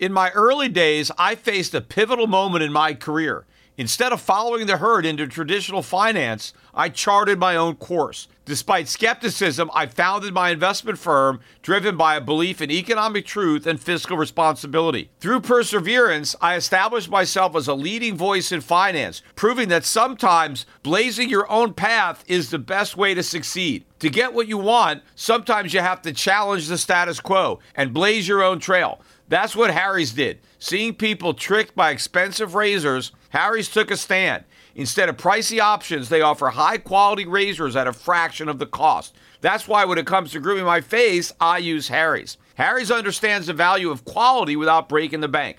In my early days, I faced a pivotal moment in my career. Instead of following the herd into traditional finance, I charted my own course. Despite skepticism, I founded my investment firm driven by a belief in economic truth and fiscal responsibility. Through perseverance, I established myself as a leading voice in finance, proving that sometimes blazing your own path is the best way to succeed. To get what you want, sometimes you have to challenge the status quo and blaze your own trail. That's what Harry's did. Seeing people tricked by expensive razors, Harry's took a stand. Instead of pricey options, they offer high quality razors at a fraction of the cost. That's why when it comes to grooming my face, I use Harry's. Harry's understands the value of quality without breaking the bank.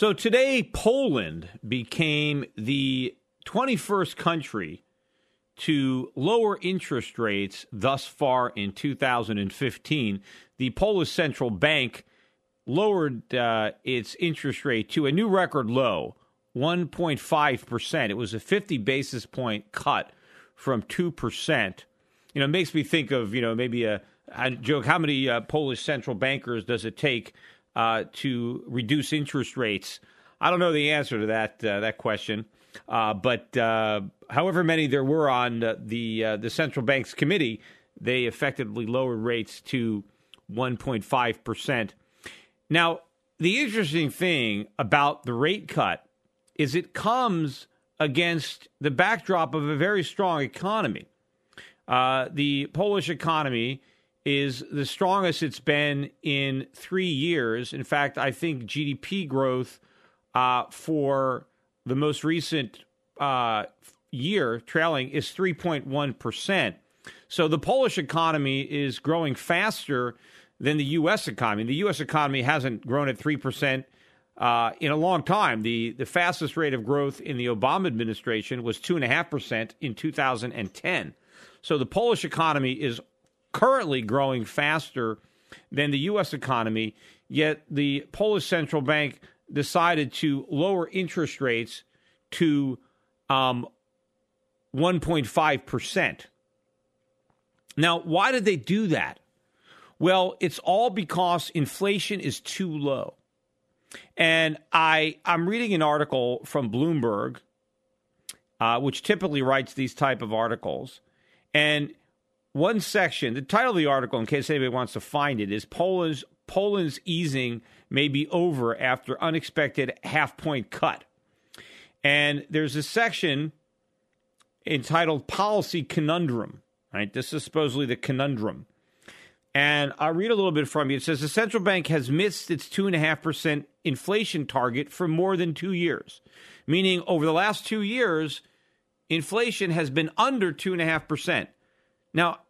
So today, Poland became the 21st country to lower interest rates thus far in 2015. The Polish central bank lowered uh, its interest rate to a new record low, 1.5%. It was a 50 basis point cut from 2%. You know, it makes me think of, you know, maybe a, a joke. How many uh, Polish central bankers does it take uh, to reduce interest rates? I don't know the answer to that uh, that question, uh, but uh, however many there were on the uh, the central bank's committee, they effectively lowered rates to 1.5 percent. Now, the interesting thing about the rate cut is it comes against the backdrop of a very strong economy. Uh, the Polish economy is the strongest it's been in three years. In fact, I think GDP growth uh, for the most recent uh, year trailing is 3.1%. So the Polish economy is growing faster than the U.S. economy. The U.S. economy hasn't grown at 3%. Uh, in a long time, the, the fastest rate of growth in the Obama administration was 2.5% in 2010. So the Polish economy is currently growing faster than the U.S. economy, yet the Polish central bank decided to lower interest rates to um, 1.5%. Now, why did they do that? Well, it's all because inflation is too low. And I, I'm reading an article from Bloomberg, uh, which typically writes these type of articles. And one section, the title of the article, in case anybody wants to find it, is Poland's Poland's easing may be over after unexpected half point cut. And there's a section entitled Policy Conundrum. Right, this is supposedly the conundrum. And I'll read a little bit from you. It says the central bank has missed its 2.5% inflation target for more than two years, meaning over the last two years, inflation has been under 2.5%. Now,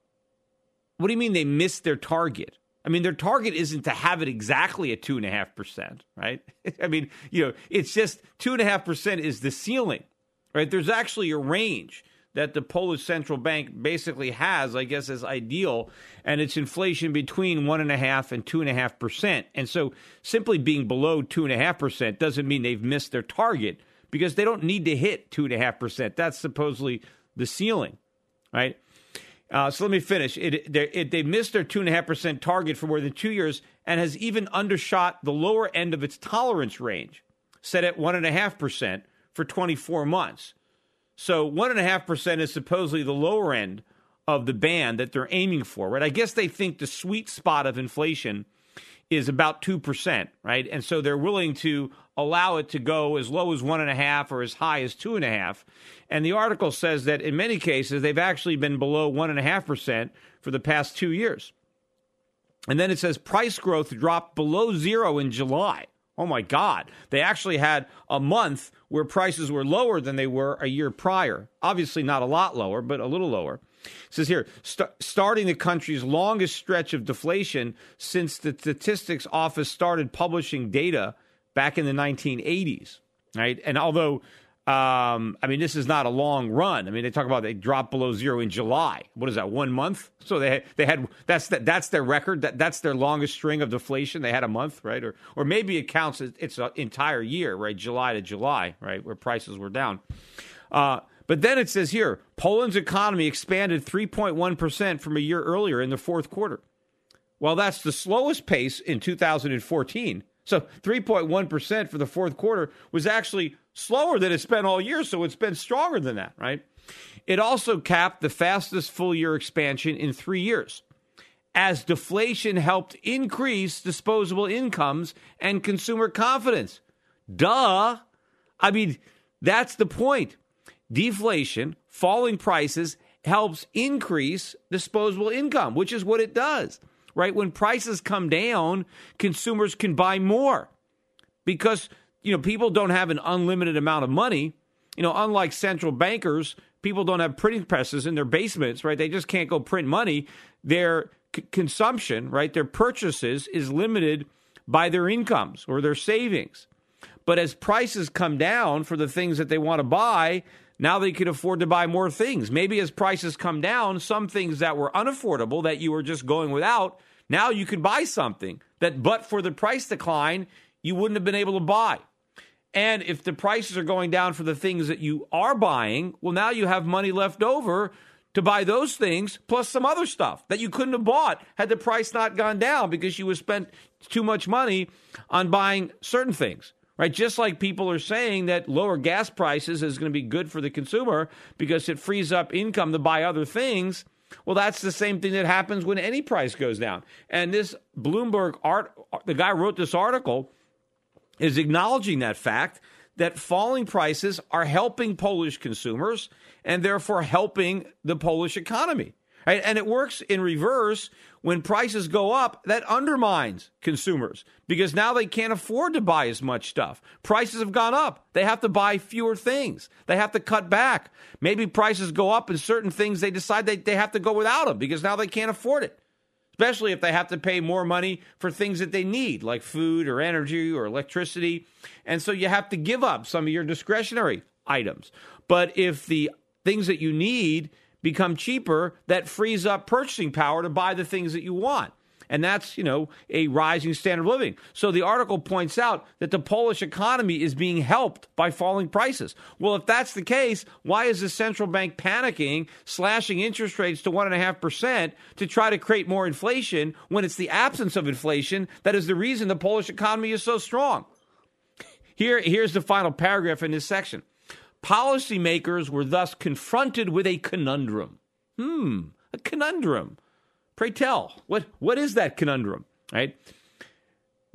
what do you mean they missed their target? I mean, their target isn't to have it exactly at two and a half percent, right? I mean, you know, it's just two and a half percent is the ceiling, right? There's actually a range. that the Polish central bank basically has, I guess, as ideal, and it's inflation between one and a half and two and a half percent. And so, simply being below two and a half percent doesn't mean they've missed their target because they don't need to hit two and a half percent. That's supposedly the ceiling, right? Uh, so let me finish. It, it, they missed their two and a half percent target for more than two years, and has even undershot the lower end of its tolerance range, set at one and a half percent for 24 months. So 1.5% is supposedly the lower end of the band that they're aiming for, right? I guess they think the sweet spot of inflation is about 2%, right? And so they're willing to allow it to go as low as 1.5 or as high as 2.5. And the article says that in many cases, they've actually been below 1.5% for the past two years. And then it says price growth dropped below zero in July. Oh my God. They actually had a month where prices were lower than they were a year prior. Obviously, not a lot lower, but a little lower. It says here, st- starting the country's longest stretch of deflation since the Statistics Office started publishing data back in the 1980s. Right. And although um, I mean, this is not a long run. I mean, they talk about they dropped below zero in July. What is that? One month? So they they had that's that that's their record. That that's their longest string of deflation. They had a month, right? Or or maybe it counts. as It's an entire year, right? July to July, right, where prices were down. Uh, but then it says here, Poland's economy expanded 3.1 percent from a year earlier in the fourth quarter. Well, that's the slowest pace in 2014. So 3.1 percent for the fourth quarter was actually slower than it's been all year, so it's been stronger than that, right? It also capped the fastest full year expansion in three years as deflation helped increase disposable incomes and consumer confidence. Duh. I mean, that's the point. Deflation, falling prices, helps increase disposable income, which is what it does, right? When prices come down, consumers can buy more because you know, people don't have an unlimited amount of money. You know, unlike central bankers, people don't have printing presses in their basements, right? They just can't go print money. Their c- consumption, right, their purchases is limited by their incomes or their savings. But as prices come down for the things that they want to buy, now they can afford to buy more things. Maybe as prices come down, some things that were unaffordable that you were just going without, now you can buy something that, but for the price decline, you wouldn't have been able to buy. And if the prices are going down for the things that you are buying, well, now you have money left over to buy those things plus some other stuff that you couldn't have bought had the price not gone down because you have spent too much money on buying certain things. Right? Just like people are saying that lower gas prices is going to be good for the consumer because it frees up income to buy other things. Well, that's the same thing that happens when any price goes down. And this Bloomberg art, the guy wrote this article is acknowledging that fact that falling prices are helping Polish consumers and therefore helping the Polish economy. Right? And it works in reverse when prices go up, that undermines consumers because now they can't afford to buy as much stuff. Prices have gone up. They have to buy fewer things. They have to cut back. Maybe prices go up and certain things they decide they, they have to go without them because now they can't afford it especially if they have to pay more money for things that they need, like food or energy or electricity. And so you have to give up some of your discretionary items. But if the things that you need become cheaper, that frees up purchasing power to buy the things that you want and that's, you know, a rising standard of living. So the article points out that the Polish economy is being helped by falling prices. Well, if that's the case, why is the central bank panicking, slashing interest rates to 1.5% to try to create more inflation when it's the absence of inflation that is the reason the Polish economy is so strong? Here, here's the final paragraph in this section. Policymakers were thus confronted with a conundrum. Hmm, a conundrum. Pray tell, what, what is that conundrum, right?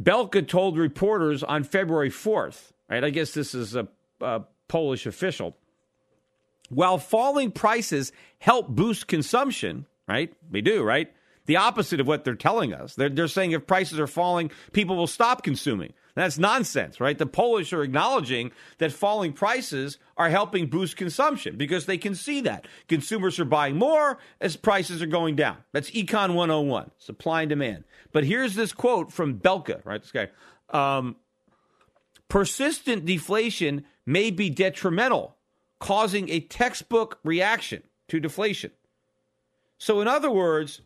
Belka told reporters on February 4th, right? I guess this is a, a Polish official. While falling prices help boost consumption, right? They do, right? The opposite of what they're telling us. They're, they're saying if prices are falling, people will stop consuming. That's nonsense, right? The Polish are acknowledging that falling prices are helping boost consumption because they can see that. Consumers are buying more as prices are going down. That's Econ 101, supply and demand. But here's this quote from Belka, right? This guy. Um, Persistent deflation may be detrimental, causing a textbook reaction to deflation. So, in other words,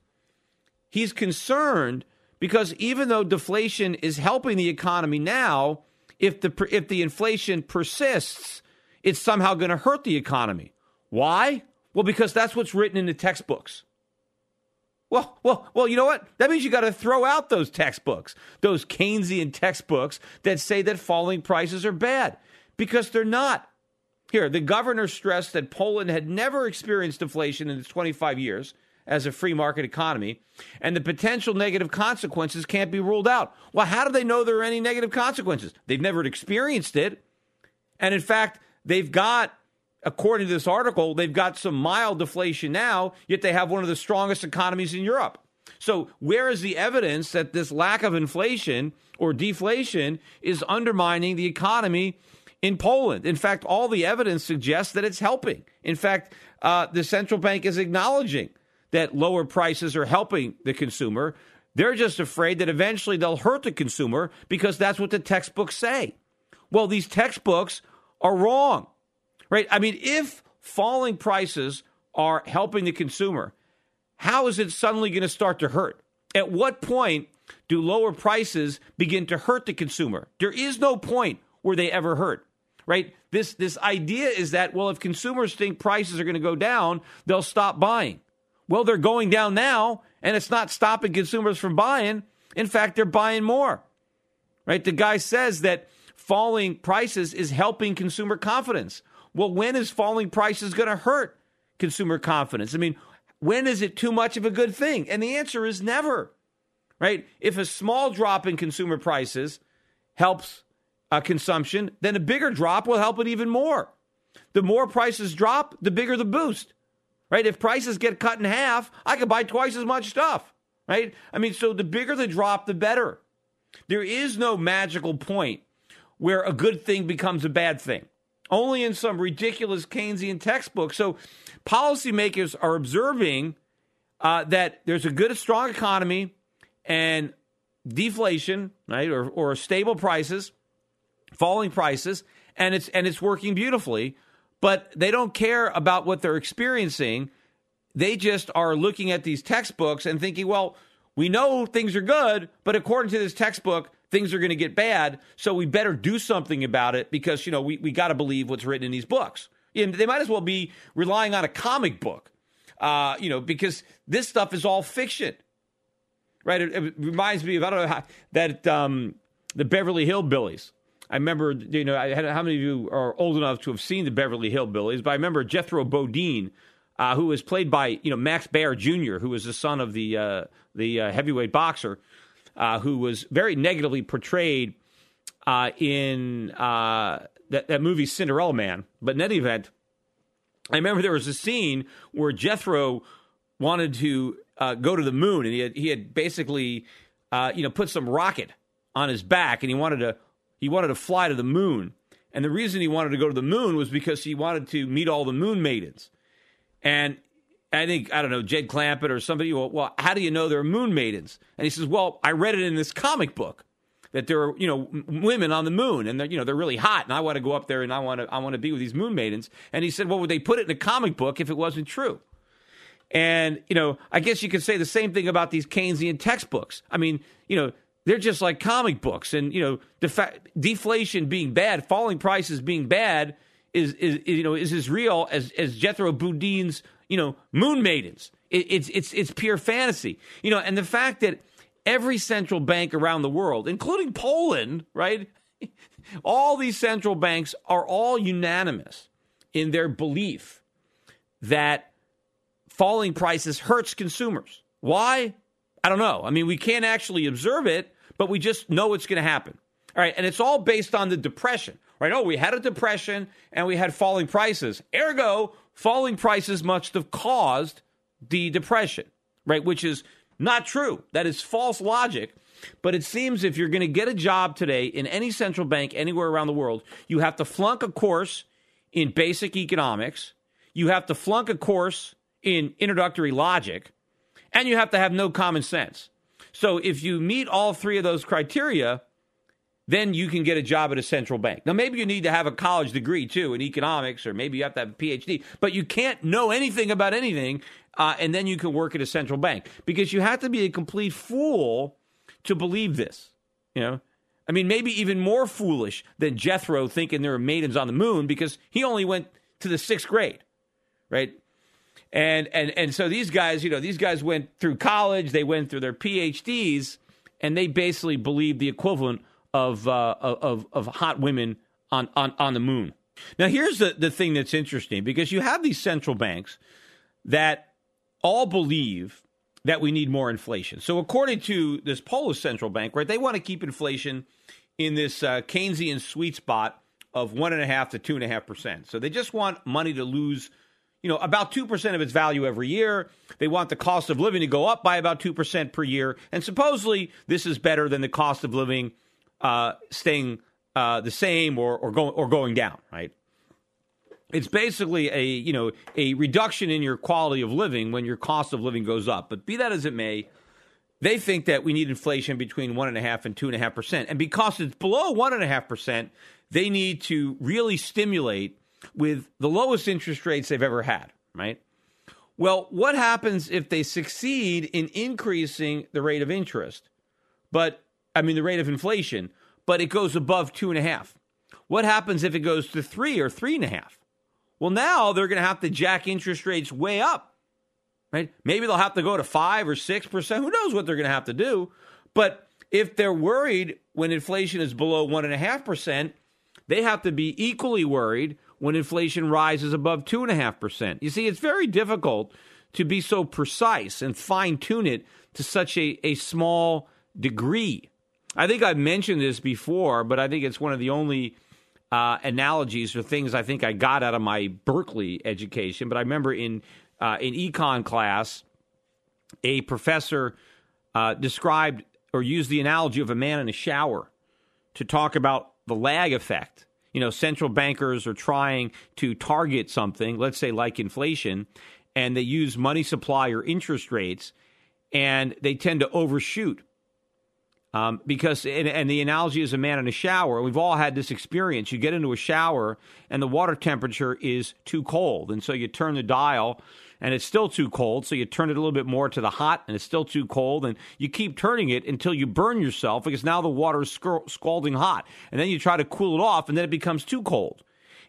he's concerned because even though deflation is helping the economy now, if the if the inflation persists, it's somehow going to hurt the economy. Why? Well, because that's what's written in the textbooks. Well, well, well, you know what? That means you got to throw out those textbooks, those Keynesian textbooks that say that falling prices are bad, because they're not. Here, the governor stressed that Poland had never experienced deflation in its 25 years as a free market economy, and the potential negative consequences can't be ruled out. Well, how do they know there are any negative consequences? They've never experienced it. And in fact, they've got, according to this article, they've got some mild deflation now, yet they have one of the strongest economies in Europe. So, where is the evidence that this lack of inflation or deflation is undermining the economy in Poland? In fact, all the evidence suggests that it's helping. In fact, uh, the central bank is acknowledging that lower prices are helping the consumer. They're just afraid that eventually they'll hurt the consumer because that's what the textbooks say. Well, these textbooks are wrong, right? I mean, if falling prices are helping the consumer, how is it suddenly going to start to hurt? At what point do lower prices begin to hurt the consumer? There is no point where they ever hurt, right? This this idea is that well, if consumers think prices are going to go down, they'll stop buying. Well, they're going down now, and it's not stopping consumers from buying. In fact, they're buying more. Right? The guy says that falling prices is helping consumer confidence. Well, when is falling prices going to hurt consumer confidence? I mean, when is it too much of a good thing? And the answer is never. Right? If a small drop in consumer prices helps uh, consumption, then a bigger drop will help it even more. The more prices drop, the bigger the boost right? If prices get cut in half, I can buy twice as much stuff, right? I mean, so the bigger the drop, the better. There is no magical point where a good thing becomes a bad thing. Only in some ridiculous Keynesian textbook. So policymakers are observing uh, that there's a good, strong economy and deflation, right, or, or stable prices, falling prices, and it's and it's working beautifully but they don't care about what they're experiencing. They just are looking at these textbooks and thinking, well, we know things are good, but according to this textbook, things are going to get bad. So we better do something about it because, you know, we, we got to believe what's written in these books. And they might as well be relying on a comic book, uh, you know, because this stuff is all fiction, right? It, it reminds me of, I don't know, how, that um, the Beverly Hillbillies I remember, you know, had, how many of you are old enough to have seen the Beverly Hillbillies? But I remember Jethro Bodine, uh, who was played by you know Max Baer Jr., who was the son of the uh, the uh, heavyweight boxer, uh, who was very negatively portrayed uh, in uh, that, that movie Cinderella Man. But in any event, I remember there was a scene where Jethro wanted to go to the moon, and he had, he had basically you know put some rocket on his back, and he wanted to he wanted to fly to the moon. And the reason he wanted to go to the moon was because he wanted to meet all the moon maidens. And I think, I don't know, Jed Clampett or somebody, well, well, how do you know there are moon maidens? And he says, well, I read it in this comic book that there are, you know, women on the moon and they're, you know, they're really hot and I want to go up there and I want to, I want to be with these moon maidens. And he said, well, would they put it in a comic book if it wasn't true? And, you know, I guess you could say the same thing about these Keynesian textbooks. I mean, you know, they're just like comic books, and you know, defa- deflation being bad, falling prices being bad is, is, you know is as real as as Jethro Bodine's you know moon maidens. It, it's it's it's pure fantasy, you know, and the fact that every central bank around the world, including Poland, right, all these central banks are all unanimous in their belief that falling prices hurts consumers. Why? I don't know. I mean, we can't actually observe it, but we just know it's going to happen. All right. And it's all based on the depression, right? Oh, we had a depression and we had falling prices. Ergo, falling prices must have caused the depression, right? Which is not true. That is false logic. But it seems if you're going to get a job today in any central bank anywhere around the world, you have to flunk a course in basic economics, you have to flunk a course in introductory logic, and you have to have no common sense. So if you meet all three of those criteria, then you can get a job at a central bank. Now, maybe you need to have a college degree too in economics, or maybe you have to have a PhD, but you can't know anything about anything, uh, and then you can work at a central bank because you have to be a complete fool to believe this. You know, I mean, maybe even more foolish than Jethro thinking there are maidens on the moon because he only went to the sixth grade, right? And and and so these guys, you know, these guys went through college, they went through their PhDs, and they basically believe the equivalent of uh, of of hot women on, on on the moon. Now, here's the the thing that's interesting because you have these central banks that all believe that we need more inflation. So, according to this Polish central bank, right, they want to keep inflation in this uh, Keynesian sweet spot of one and a half to two and a half percent. So they just want money to lose, you know, about two percent of its value every year. They want the cost of living to go up by about two percent per year, and supposedly this is better than the cost of living uh, staying uh, the same or or going or going down, right? It's basically a you know a reduction in your quality of living when your cost of living goes up. But be that as it may, they think that we need inflation between one and a half and because it's below one and a half percent, they need to really stimulate with the lowest interest rates they've ever had, right? Well, what happens if they succeed in increasing the rate of interest, but I mean the rate of inflation, but it goes above two and a half? What happens if it goes to three or three and a half? Well, now they're going to have to jack interest rates way up, right? Maybe they'll have to go to five or six percent. Who knows what they're going to have to do? But if they're worried when inflation is below one and a half percent, they have to be equally worried when inflation rises above 2.5%. You see, it's very difficult to be so precise and fine tune it to such a, a small degree. I think I've mentioned this before, but I think it's one of the only uh, analogies or things I think I got out of my Berkeley education. But I remember in uh, in econ class, a professor uh, described or used the analogy of a man in a shower to talk about the lag effect. You know, central bankers are trying to target something, let's say like inflation, and they use money supply or interest rates, and they tend to overshoot. Um, because, and, and, the analogy is a man in a shower. We've all had this experience. You get into a shower, and the water temperature is too cold. And so you turn the dial and it's still too cold. So you turn it a little bit more to the hot, and it's still too cold. And you keep turning it until you burn yourself because now the water is scalding hot. And then you try to cool it off, and then it becomes too cold.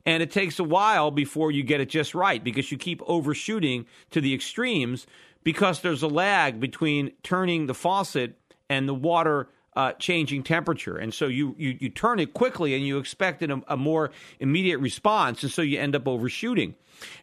And it takes a while before you get it just right because you keep overshooting to the extremes because there's a lag between turning the faucet and the water uh, changing temperature. And so you, you, you turn it quickly and you expect a, a more immediate response. And so you end up overshooting.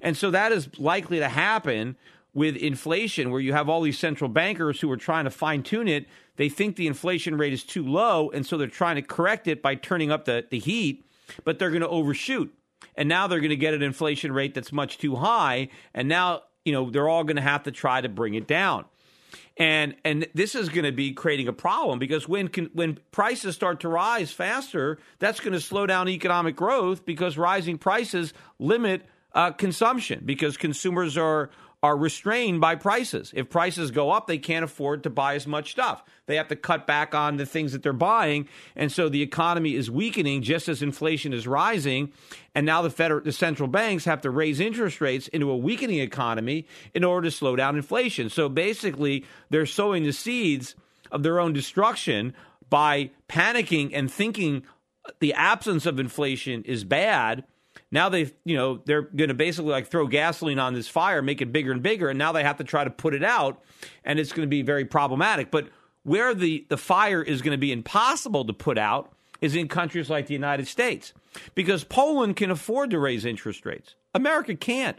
And so that is likely to happen with inflation, where you have all these central bankers who are trying to fine tune it. They think the inflation rate is too low, and so they're trying to correct it by turning up the, the heat, but they're going to overshoot. And now they're going to get an inflation rate that's much too high. And now, you know, they're all going to have to try to bring it down. And and this is going to be creating a problem because when can, when prices start to rise faster, that's going to slow down economic growth because rising prices limit uh, consumption because consumers are are restrained by prices. If prices go up, they can't afford to buy as much stuff. They have to cut back on the things that they're buying, and so the economy is weakening just as inflation is rising. And now the federal, the central banks have to raise interest rates into a weakening economy in order to slow down inflation. So basically, they're sowing the seeds of their own destruction by panicking and thinking the absence of inflation is bad now they you know they're going to basically like throw gasoline on this fire make it bigger and bigger and now they have to try to put it out and it's going to be very problematic. But where the the fire is going to be impossible to put out is in countries like the United States because Poland can afford to raise interest rates. America can't.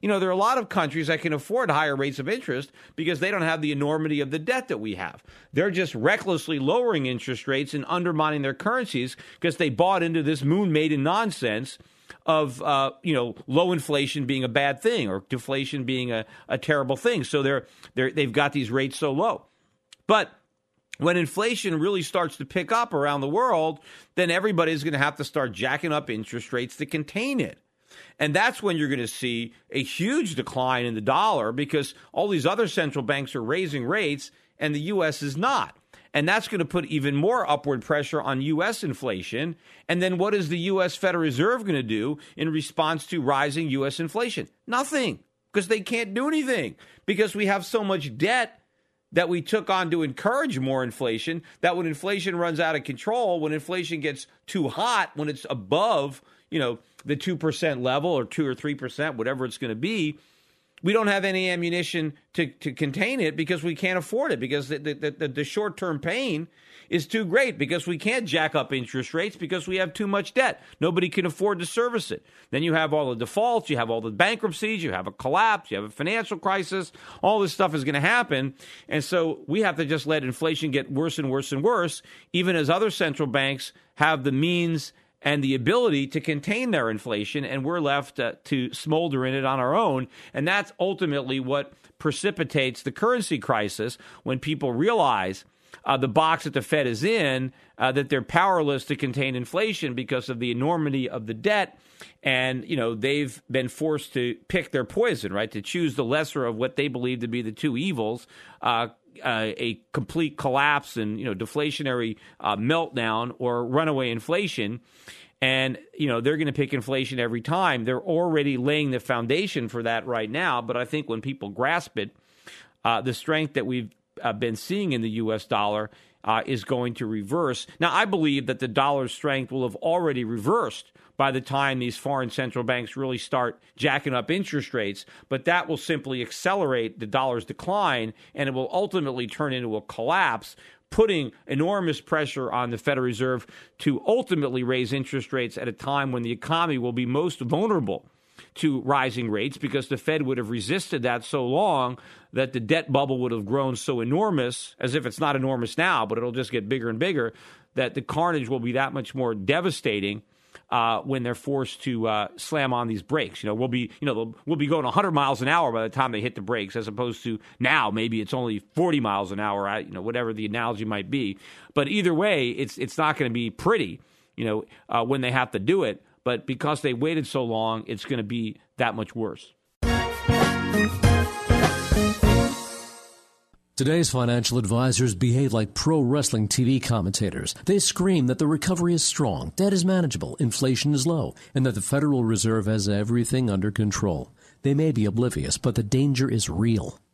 You know, there are a lot of countries that can afford higher rates of interest because they don't have the enormity of the debt that we have. They're just recklessly lowering interest rates and undermining their currencies because they bought into this moon maiden nonsense of uh, you know low inflation being a bad thing or deflation being a, a terrible thing. So they're they're they've got these rates so low, but when inflation really starts to pick up around the world, then everybody's going to have to start jacking up interest rates to contain it. And that's when you're going to see a huge decline in the dollar because all these other central banks are raising rates and the U.S. is not. And that's going to put even more upward pressure on U.S. inflation. And then what is the U.S. Federal Reserve going to do in response to rising U.S. inflation? Nothing, because they can't do anything because we have so much debt that we took on to encourage more inflation that when inflation runs out of control, when inflation gets too hot, when it's above, you know, the 2% level or 2 or 3%, whatever it's going to be, we don't have any ammunition to, to contain it because we can't afford it because the, the, the, the short term pain is too great because we can't jack up interest rates because we have too much debt. Nobody can afford to service it. Then you have all the defaults, you have all the bankruptcies, you have a collapse, you have a financial crisis. All this stuff is going to happen. And so we have to just let inflation get worse and worse and worse, even as other central banks have the means and the ability to contain their inflation, and we're left uh, to smolder in it on our own. And that's ultimately what precipitates the currency crisis when people realize uh, the box that the Fed is in, uh, that they're powerless to contain inflation because of the enormity of the debt. And, you know, they've been forced to pick their poison, right? To choose the lesser of what they believe to be the two evils. Uh, uh, a complete collapse and you know deflationary uh, meltdown or runaway inflation, and you know they're going to pick inflation every time. They're already laying the foundation for that right now. But I think when people grasp it, uh, the strength that we've uh, been seeing in the U.S. dollar uh, is going to reverse. Now, I believe that the dollar's strength will have already reversed by the time these foreign central banks really start jacking up interest rates, but that will simply accelerate the dollar's decline and it will ultimately turn into a collapse. Putting enormous pressure on the Federal Reserve to ultimately raise interest rates at a time when the economy will be most vulnerable to rising rates because the Fed would have resisted that so long that the debt bubble would have grown so enormous, as if it's not enormous now, but it'll just get bigger and bigger, that the carnage will be that much more devastating uh, when they're forced to uh, slam on these brakes. You know, we'll be you know we'll be going 100 miles an hour by the time they hit the brakes, as opposed to now maybe it's only 40 miles an hour. You know, whatever the analogy might be. But either way, it's it's not going to be pretty. You know, uh, when they have to do it. But because they waited so long, it's going to be that much worse. Today's financial advisors behave like pro wrestling TV commentators. They scream that the recovery is strong, debt is manageable, inflation is low, and that the Federal Reserve has everything under control. They may be oblivious, but the danger is real.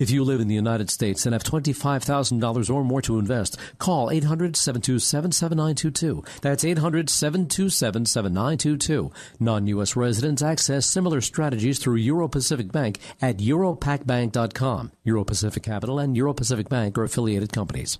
If you live in the United States and have $25,000 or more to invest, call 800 727 7922. That's 800 727 7922. Non U.S. residents access similar strategies through Euro Pacific Bank at europacbank.com. Euro Pacific Capital and Euro Pacific Bank are affiliated companies.